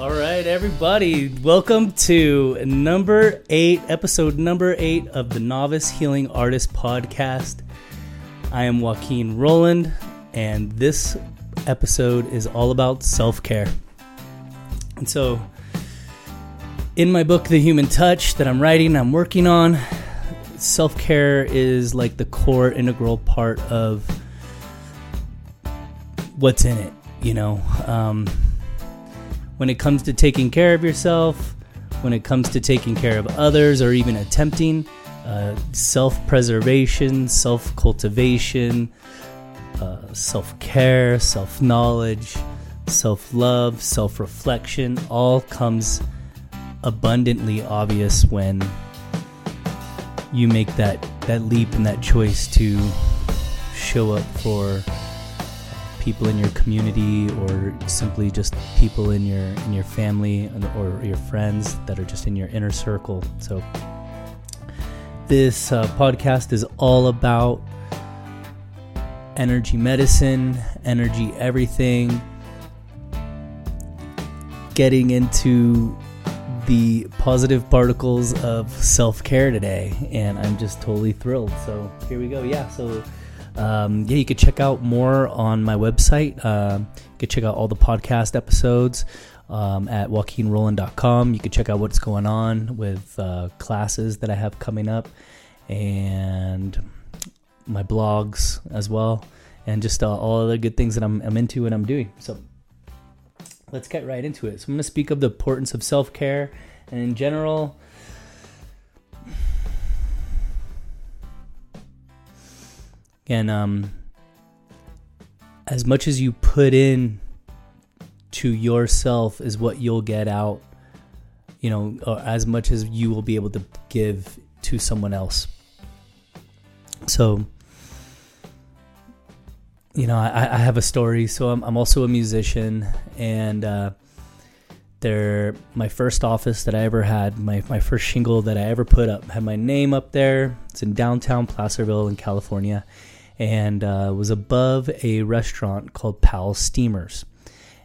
All right, everybody, welcome to number eight, episode number eight of the Novice Healing Artist Podcast. I am Joaquin Roland, and this episode is all about self care. And so, in my book, The Human Touch, that I'm writing, I'm working on, self care is like the core integral part of what's in it, you know. Um, when it comes to taking care of yourself, when it comes to taking care of others, or even attempting uh, self preservation, self cultivation, uh, self care, self knowledge, self love, self reflection, all comes abundantly obvious when you make that, that leap and that choice to show up for people in your community or simply just people in your in your family or your friends that are just in your inner circle. So this uh, podcast is all about energy medicine energy everything getting into the positive particles of self-care today and i'm just totally thrilled. So here we go. Yeah so um, yeah, you could check out more on my website. Uh, you could check out all the podcast episodes um, at joaquinroland.com. You could check out what's going on with uh, classes that I have coming up and my blogs as well, and just uh, all other good things that I'm, I'm into and I'm doing. So let's get right into it. So I'm going to speak of the importance of self care and in general. And um, as much as you put in to yourself is what you'll get out, you know, as much as you will be able to give to someone else. So, you know, I, I have a story. So I'm, I'm also a musician, and uh, there, my first office that I ever had, my, my first shingle that I ever put up, had my name up there. It's in downtown Placerville in California and uh, was above a restaurant called Powell's Steamers.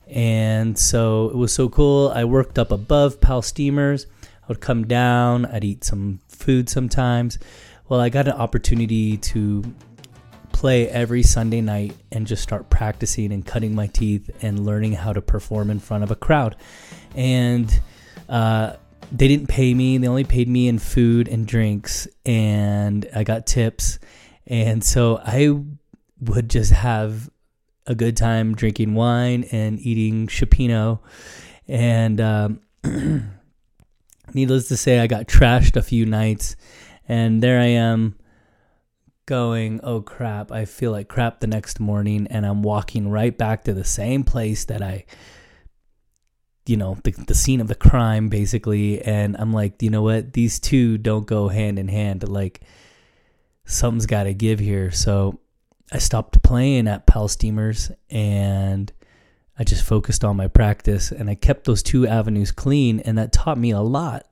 And so it was so cool. I worked up above Powell's Steamers. I would come down, I'd eat some food sometimes. Well, I got an opportunity to play every Sunday night and just start practicing and cutting my teeth and learning how to perform in front of a crowd. And uh, they didn't pay me, they only paid me in food and drinks, and I got tips and so I would just have a good time drinking wine and eating cioppino. And um, needless to say, I got trashed a few nights. And there I am going, oh crap, I feel like crap the next morning. And I'm walking right back to the same place that I, you know, the, the scene of the crime basically. And I'm like, you know what? These two don't go hand in hand. Like, something's got to give here. So I stopped playing at Powell's Steamers and I just focused on my practice and I kept those two avenues clean. And that taught me a lot.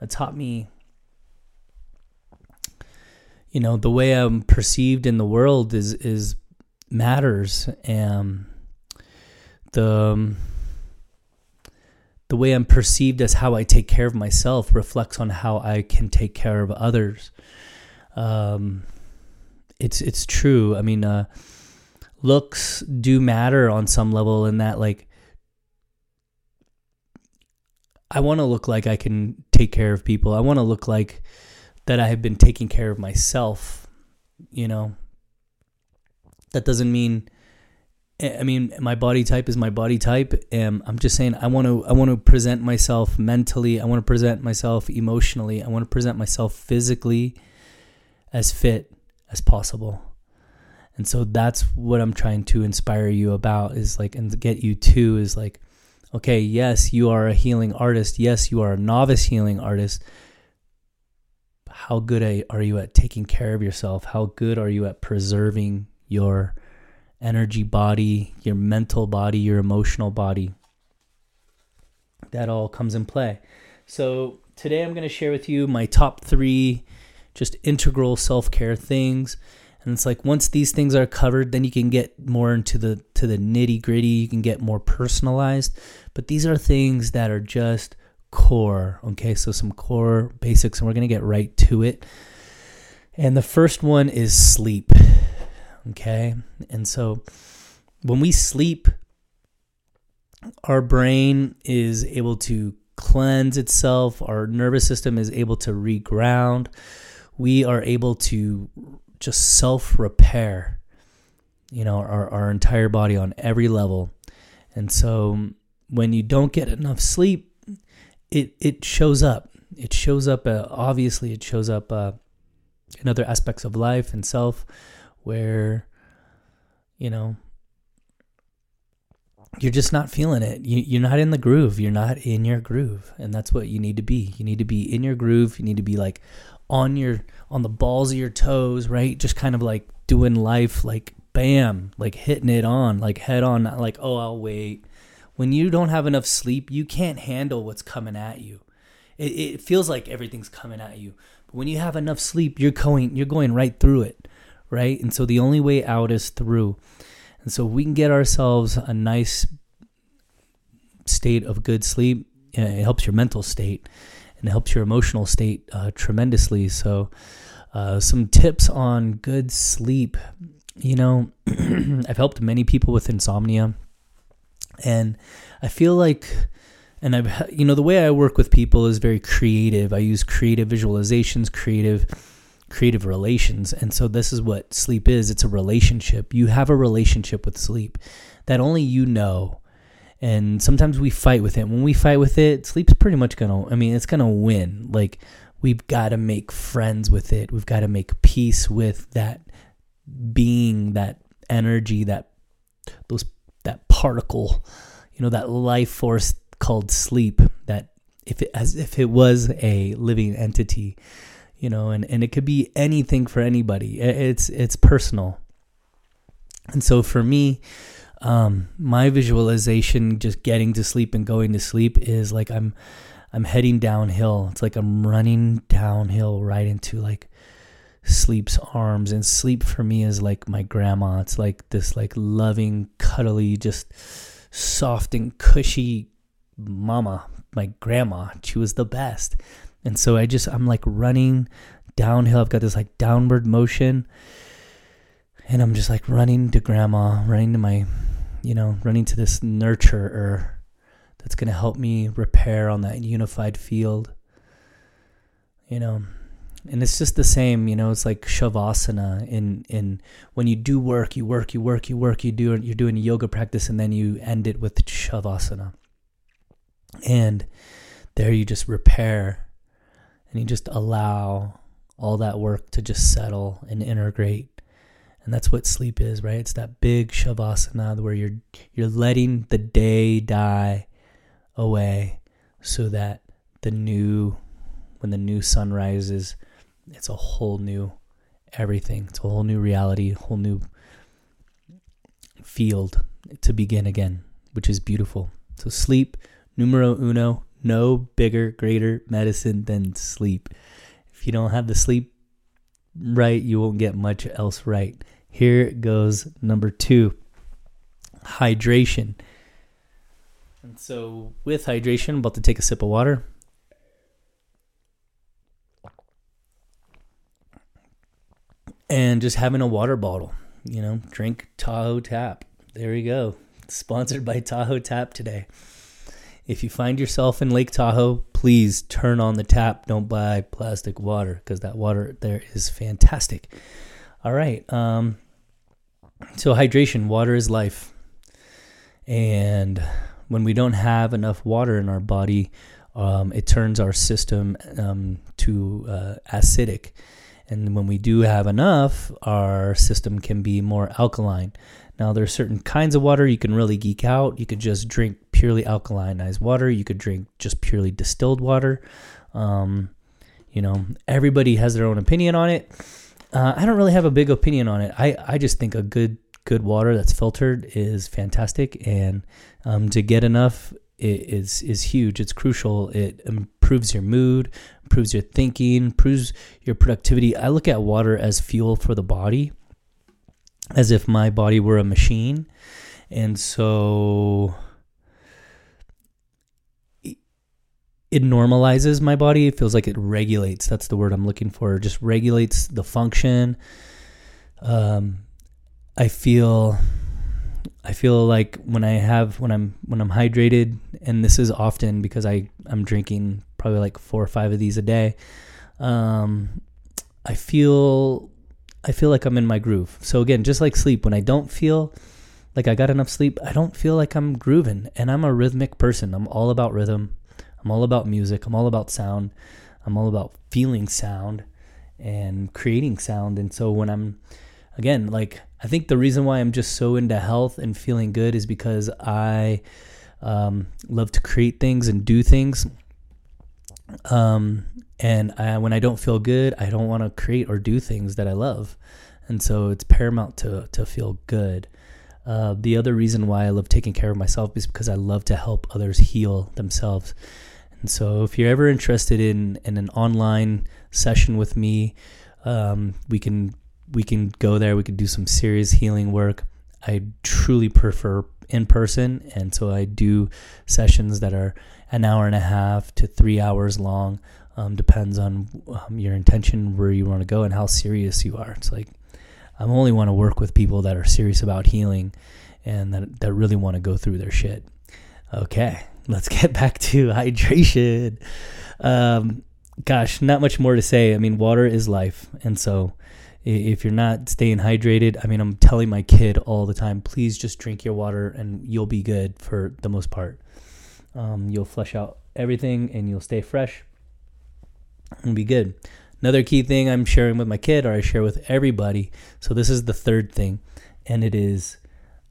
That taught me, you know, the way I'm perceived in the world is, is matters. And the, um, the way I'm perceived as how I take care of myself reflects on how I can take care of others um, it's it's true. I mean, uh, looks do matter on some level in that like I want to look like I can take care of people. I want to look like that I have been taking care of myself, you know. That doesn't mean I mean my body type is my body type and I'm just saying I want to I want to present myself mentally, I want to present myself emotionally, I want to present myself physically as fit as possible. And so that's what I'm trying to inspire you about is like, and get you to is like, okay, yes, you are a healing artist. Yes, you are a novice healing artist. How good are you at taking care of yourself? How good are you at preserving your energy body, your mental body, your emotional body? That all comes in play. So today I'm going to share with you my top three just integral self-care things and it's like once these things are covered then you can get more into the to the nitty gritty. You can get more personalized, but these are things that are just core. Okay, so some core basics, and we're going to get right to it. And the first one is sleep. Okay, and so when we sleep, our brain is able to cleanse itself, our nervous system is able to reground, we are able to just self repair, you know, our, our entire body on every level. And so when you don't get enough sleep, it, it shows up. It shows up, uh, obviously, it shows up uh, in other aspects of life and self where, you know, you're just not feeling it. You, you're not in the groove. You're not in your groove. And that's what you need to be. You need to be in your groove. You need to be like on your, on the balls of your toes, right? Just kind of like doing life like bam, like hitting it on, like head on, not like, oh, I'll wait. When you don't have enough sleep, you can't handle what's coming at you. It, it feels like everything's coming at you. But when you have enough sleep, you're going, you're going right through it, right? And so the only way out is through. And so we can get ourselves a nice state of good sleep. It helps your mental state and it helps your emotional state uh, tremendously. So, uh, some tips on good sleep. You know, I've helped many people with insomnia, and I feel like, and I've, you know, the way I work with people is very creative. I use creative visualizations, creative creative relations. And so this is what sleep is. It's a relationship. You have a relationship with sleep that only you know. And sometimes we fight with it. When we fight with it, sleep's pretty much to I mean, it's to win. Like we've got to make friends with it. We've got to make peace with that being, that energy, that those that particle, you know, that life force called sleep that if it as if it was a living entity you know, and, and it could be anything for anybody. It's it's personal. And so for me, um, my visualization, just getting to sleep and going to sleep, is like I'm I'm heading downhill. It's like I'm running downhill right into like sleep's arms. And sleep for me is like my grandma. It's like this like loving, cuddly, just soft and cushy mama. My grandma. She was the best. And so I just, I'm like running downhill. I've got this like downward motion. And I'm just like running to grandma, running to my, you know, running to this nurturer that's going to help me repair on that unified field. You know, and it's just the same, you know, it's like shavasana in in when you do work, you work, you work, you work, you do you're doing yoga practice and then you end it with shavasana. And there you just repair and you just allow all that work to just settle and integrate. And that's what sleep is, right? It's that big shavasana where you're you're letting the day die away so that the new when the new sun rises, it's a whole new everything. It's a whole new reality, a whole new field to begin again, which is beautiful. So sleep numero uno no bigger, greater medicine than sleep. If you don't have the sleep right, you won't get much else right. Here goes number two hydration. And so, with hydration, I'm about to take a sip of water. And just having a water bottle, you know, drink Tahoe Tap. There you go. Sponsored by Tahoe Tap today. If you find yourself in Lake Tahoe, please turn on the tap. Don't buy plastic water because that water there is fantastic. All right. Um, so, hydration, water is life. And when we don't have enough water in our body, um, it turns our system um, to uh, acidic. And when we do have enough, our system can be more alkaline. Now, there are certain kinds of water you can really geek out. You could just drink purely alkalinized water. You could drink just purely distilled water. Um, you know, everybody has their own opinion on it. Uh, I don't really have a big opinion on it. I, I just think a good good water that's filtered is fantastic, and um, to get enough is is huge. It's crucial. It improves your mood, improves your thinking, improves your productivity. I look at water as fuel for the body, as if my body were a machine And so it normalizes my body. It feels like it regulates. That's the word I'm looking for. It just regulates the function. Um, I feel, I feel like when I have when I'm when I'm hydrated, and this is often because I I'm drinking probably like four or five of these a day. Um, I feel I feel like I'm in my groove. So again, just like sleep, when I don't feel like I got enough sleep, I don't feel like I'm grooving. And I'm a rhythmic person. I'm all about rhythm. I'm all about music. I'm all about sound. I'm all about feeling sound and creating sound. And so when I'm, again, like, I think the reason why I'm just so into health and feeling good is because I um, love to create things and do things. Um, and I, when I don't feel good, I don't want to create or do things that I love. And so it's paramount to, to feel good. Uh, the other reason why I love taking care of myself is because I love to help others heal themselves. And so, if you're ever interested in in an online session with me, um, we can we can go there. We can do some serious healing work. I truly prefer in person, and so I do sessions that are an hour and a half to three hours long. Um, depends on um, your intention, where you want to go, and how serious you are. It's like I only want to work with people that are serious about healing and that that really want to go through their shit. Okay, let's get back to hydration. Um, gosh, not much more to say. I mean, water is life. And so if you're not staying hydrated, I mean, I'm telling my kid all the time, please just drink your water and you'll be good for the most part. Um, you'll flush out everything and you'll stay fresh and be good. Another key thing I'm sharing with my kid, or I share with everybody. So, this is the third thing, and it is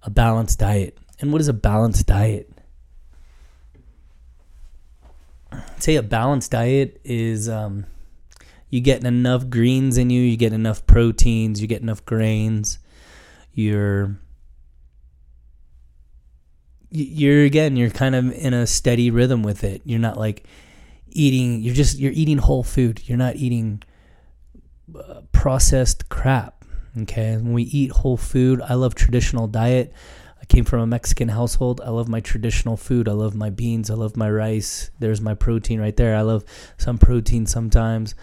a balanced diet. And what is a balanced diet? Say a balanced diet is um, you get enough greens in you, you get enough proteins, you get enough grains. You're you're again you're kind of in a steady rhythm with it. You're not like eating. You're just you're eating whole food. You're not eating uh, processed crap. Okay, when we eat whole food, I love traditional diet. Came from a Mexican household. I love my traditional food. I love my beans. I love my rice. There's my protein right there. I love some protein sometimes.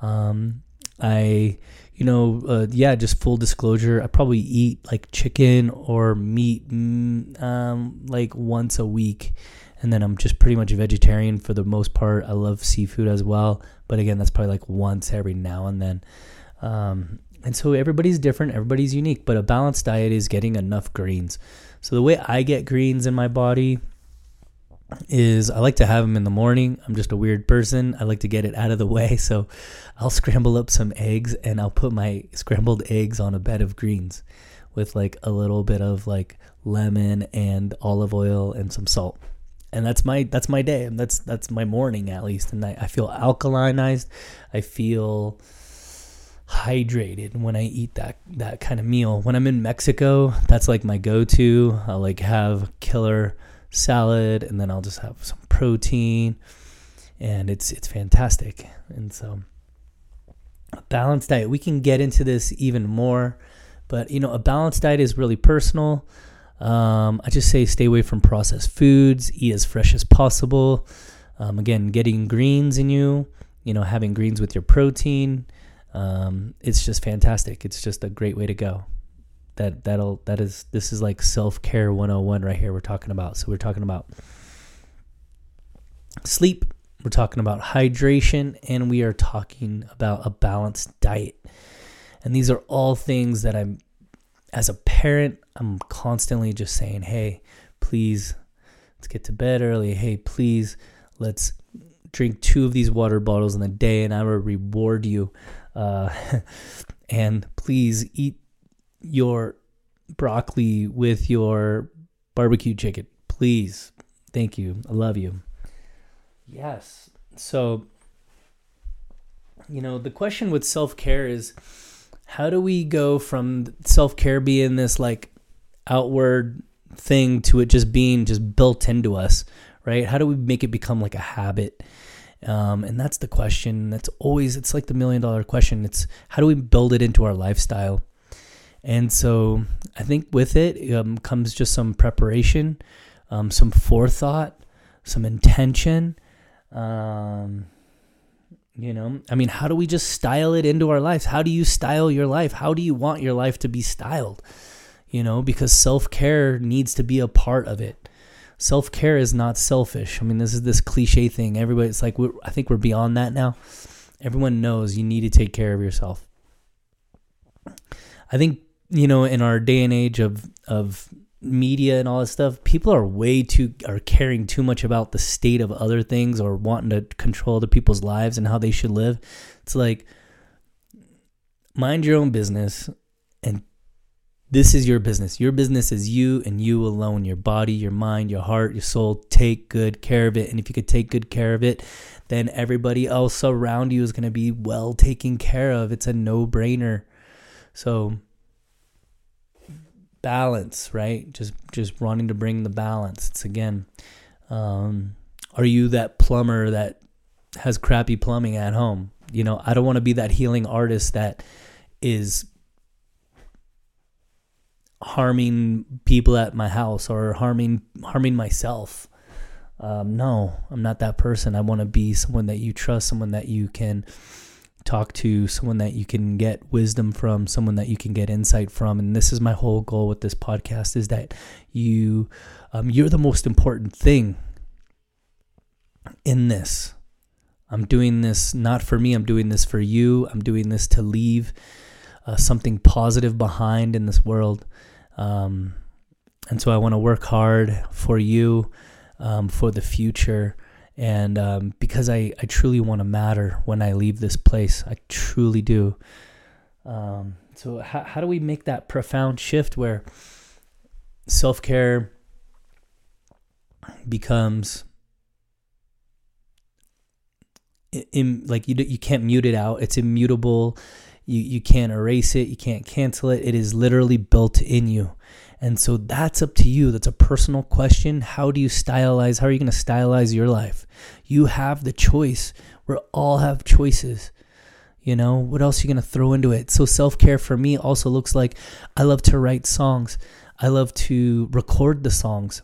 Um, I, you know, uh, yeah, just full disclosure, I probably eat like chicken or meat mm, um, like once a week. And then I'm just pretty much vegetarian for the most part. I love seafood as well. But again, that's probably like once every now and then. Um, and so everybody's different, everybody's unique, but a balanced diet is getting enough greens. So the way I get greens in my body is I like to have them in the morning. I'm just a weird person. I like to get it out of the way. So I'll scramble up some eggs and I'll put my scrambled eggs on a bed of greens with like a little bit of like lemon and olive oil and some salt. And that's my that's my day. And that's that's my morning at least. And I, I feel alkalinized. I feel hydrated when I eat that that kind of meal. When I'm in Mexico, that's like my go-to. I'll like have killer salad and then I'll just have some protein and it's it's fantastic. And so a balanced diet. We can get into this even more, but you know, a balanced diet is really personal. Um, I just say stay away from processed foods, eat as fresh as possible. Um, again, getting greens in you, you know, having greens with your protein, um, it's just fantastic. It's just a great way to go. That that'll that is this is like self care 101 right here. We're talking about. So we're talking about sleep. We're talking about hydration, and we are talking about a balanced diet. And these are all things that I'm, as a parent, I'm constantly just saying, hey, please, let's get to bed early. Hey, please, let's drink two of these water bottles in a day, and I will reward you uh, and please eat your broccoli with your barbecue chicken. Please. Thank you. I love you. Yes. So, you know, the question with self care is how do we go from self care being this like outward thing to it just being just built into us, right? How do we make it become like a habit? Um, and that's the question. That's always, it's like the million dollar question. It's how do we build it into our lifestyle? And so I think with it um, comes just some preparation, um, some forethought, some intention. Um, you know, I mean, how do we just style it into our lives? How do you style your life? How do you want your life to be styled? You know, because self care needs to be a part of it. Self care is not selfish. I mean, this is this cliche thing. Everybody, it's like, I think we're beyond that now. Everyone knows you need to take care of yourself. I think, you know, in our day and age of, of media and all that stuff, people are way too are caring too much about the state of other things or wanting to control other people's lives and how they should live. It's like mind your own business and this is your business. Your business is you and you alone, your body, your mind, your heart, your soul. Take good care of it. And if you could take good care of it, then everybody else around you is going to be well taken care of. It's a no-brainer. So balance, right? Just just wanting to bring the balance. It's again, um, are you that plumber that has crappy plumbing at home? You know, I don't want to be that healing artist that is harming people at my house or harming harming myself. Um, no, I'm not that person. I want to be someone that you trust, someone that you can talk to someone that you can get wisdom from, someone that you can get insight from. And this is my whole goal with this podcast is that you um, you're the most important thing in this. I'm doing this not for me, I'm doing this for you. I'm doing this to leave uh, something positive behind in this world. Um, and so I want to work hard for you, um, for the future and um, because I, I truly want to matter when I leave this place. I truly do. Um, so, how, how do we make that profound shift where self care becomes in, like you you can't mute it out. It's immutable. You you can't erase it. You can't cancel it. It is literally built in you. And so that's up to you. That's a personal question. How do you stylize? How are you going to stylize your life? You have the choice. We all have choices. You know, what else are you going to throw into it? So, self care for me also looks like I love to write songs, I love to record the songs.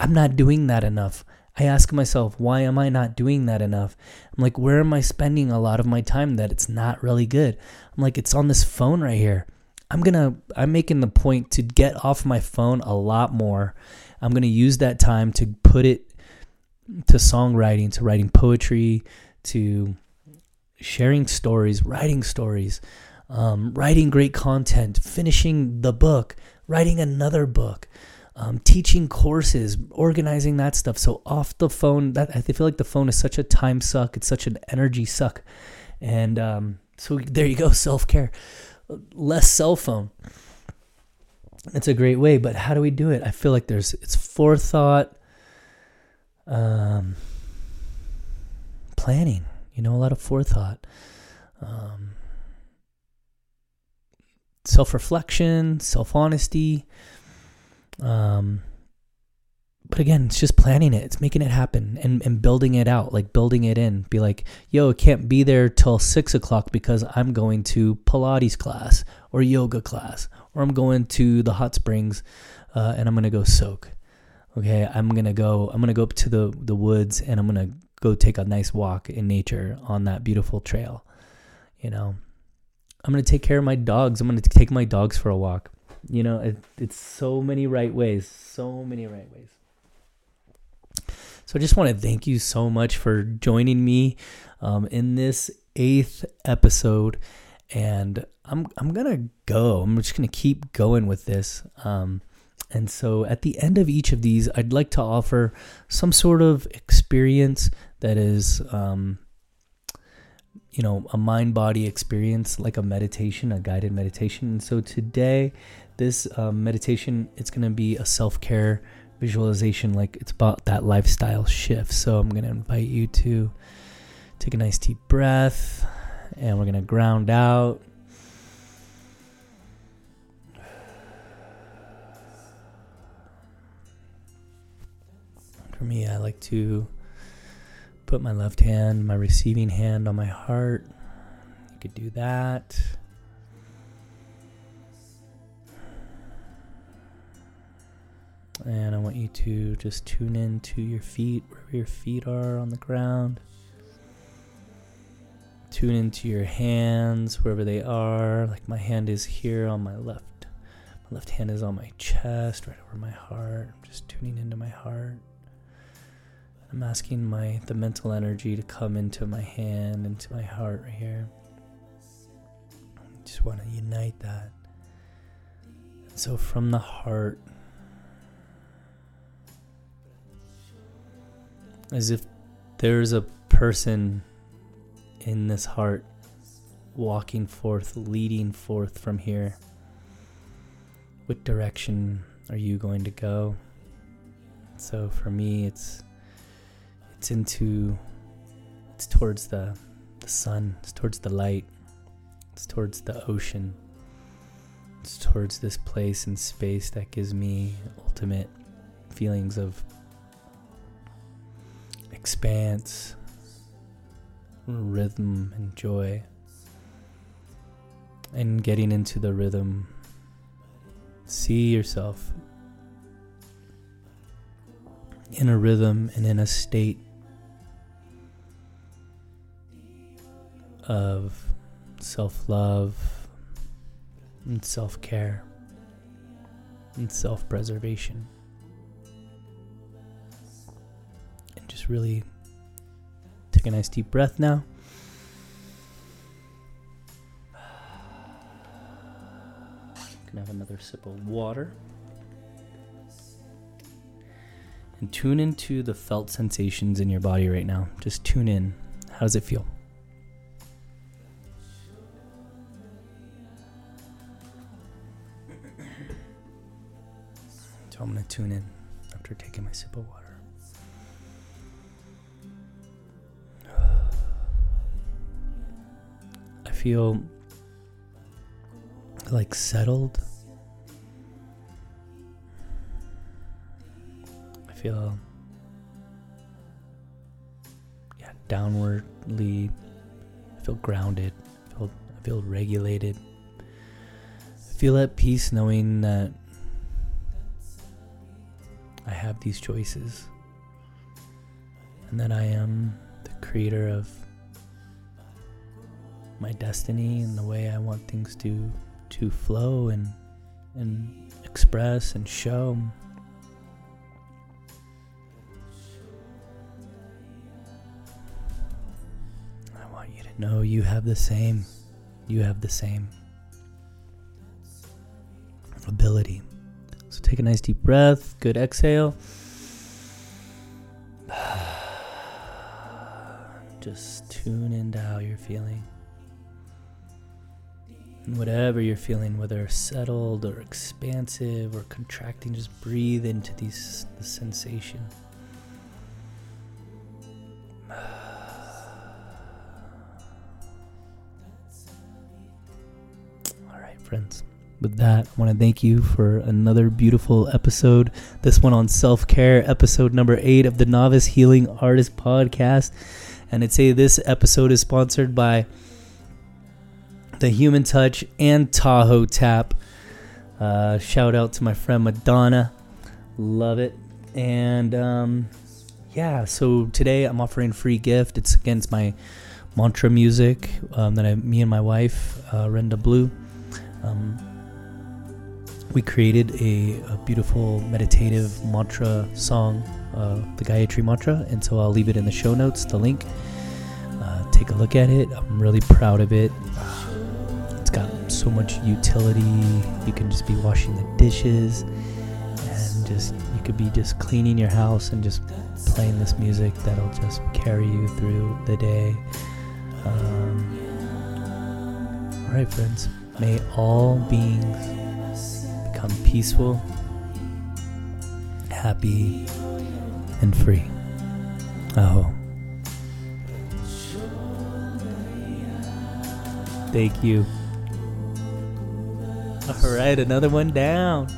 I'm not doing that enough. I ask myself, why am I not doing that enough? I'm like, where am I spending a lot of my time that it's not really good? I'm like, it's on this phone right here. I'm gonna I'm making the point to get off my phone a lot more. I'm gonna use that time to put it to songwriting, to writing poetry, to sharing stories, writing stories, um, writing great content, finishing the book, writing another book, um, teaching courses, organizing that stuff. So off the phone, that I feel like the phone is such a time suck. It's such an energy suck, and um, so there you go, self care less cell phone. It's a great way, but how do we do it? I feel like there's it's forethought, um, planning. You know, a lot of forethought, um, self reflection, self honesty. Um, but again, it's just planning it. It's making it happen and, and building it out, like building it in. Be like, yo, it can't be there till six o'clock because I'm going to Pilates class or yoga class, or I'm going to the hot springs uh, and I'm gonna go soak. Okay, I'm gonna go. I'm gonna go up to the the woods and I'm gonna go take a nice walk in nature on that beautiful trail. You know, I'm gonna take care of my dogs. I'm gonna take my dogs for a walk. You know, it, it's so many right ways. So many right ways. So I just want to thank you so much for joining me um, in this eighth episode. And I'm I'm gonna go. I'm just gonna keep going with this. Um, and so at the end of each of these, I'd like to offer some sort of experience that is, um, you know, a mind body experience, like a meditation, a guided meditation. And so today, this um, meditation, it's going to be a self care visualization like it's about that lifestyle shift. So I'm going to invite you to take a nice deep breath and we're going to ground out. For me, I like to put my left hand, my receiving hand on my heart. You could do that. And I want you to just tune in to your feet, wherever your feet are on the ground. Tune into your hands, wherever they are. Like my hand is here on my left. My left hand is on my chest, right over my heart. I'm just tuning into my heart. I'm asking my the mental energy to come into my hand, into my heart right here. I Just want to unite that. So from the heart, as if there's a person in this heart walking forth, leading forth from here. What direction are you going to go? So for me, it's it's into it's towards the the sun, it's towards the light, it's towards the ocean. It's towards this place and space that gives me ultimate feelings of expanse, rhythm, and joy. And getting into the rhythm, see yourself in a rhythm and in a state of self love and self care and self preservation. And just really take a nice deep breath now. Can have another sip of water. And tune into the felt sensations in your body right now. Just tune in. How does it feel? I'm going to tune in after taking my sip of water. I feel like settled. I feel yeah, downwardly I feel grounded. I feel I feel regulated. I feel at peace knowing that I have these choices and that I am the creator of my destiny and the way I want things to to flow and and express and show. I want you to know you have the same you have the same ability. So take a nice deep breath, good exhale. Just tune into how you're feeling. And whatever you're feeling, whether settled or expansive or contracting, just breathe into these the sensation. All right, friends. With that, I want to thank you for another beautiful episode. This one on self care, episode number eight of the Novice Healing Artist Podcast. And I'd say this episode is sponsored by the Human Touch and Tahoe Tap. Uh, shout out to my friend Madonna. Love it. And um, yeah, so today I'm offering free gift. It's a Gayatri mantra music um, that I, me and my wife, uh, Orenda Blu, um, we created a, a, beautiful meditative mantra song, uh, the Gayatri Mantra. And so I'll leave it in the show notes, the link. Uh, take a look at it. I'm really proud of it It's got so much utility. You can just be washing the dishes and just you could be just cleaning your house and just playing this music that'll just carry you through the day. Um, all right, friends. May all beings become peaceful, happy, and free. Oh. Thank you. All right, another one down.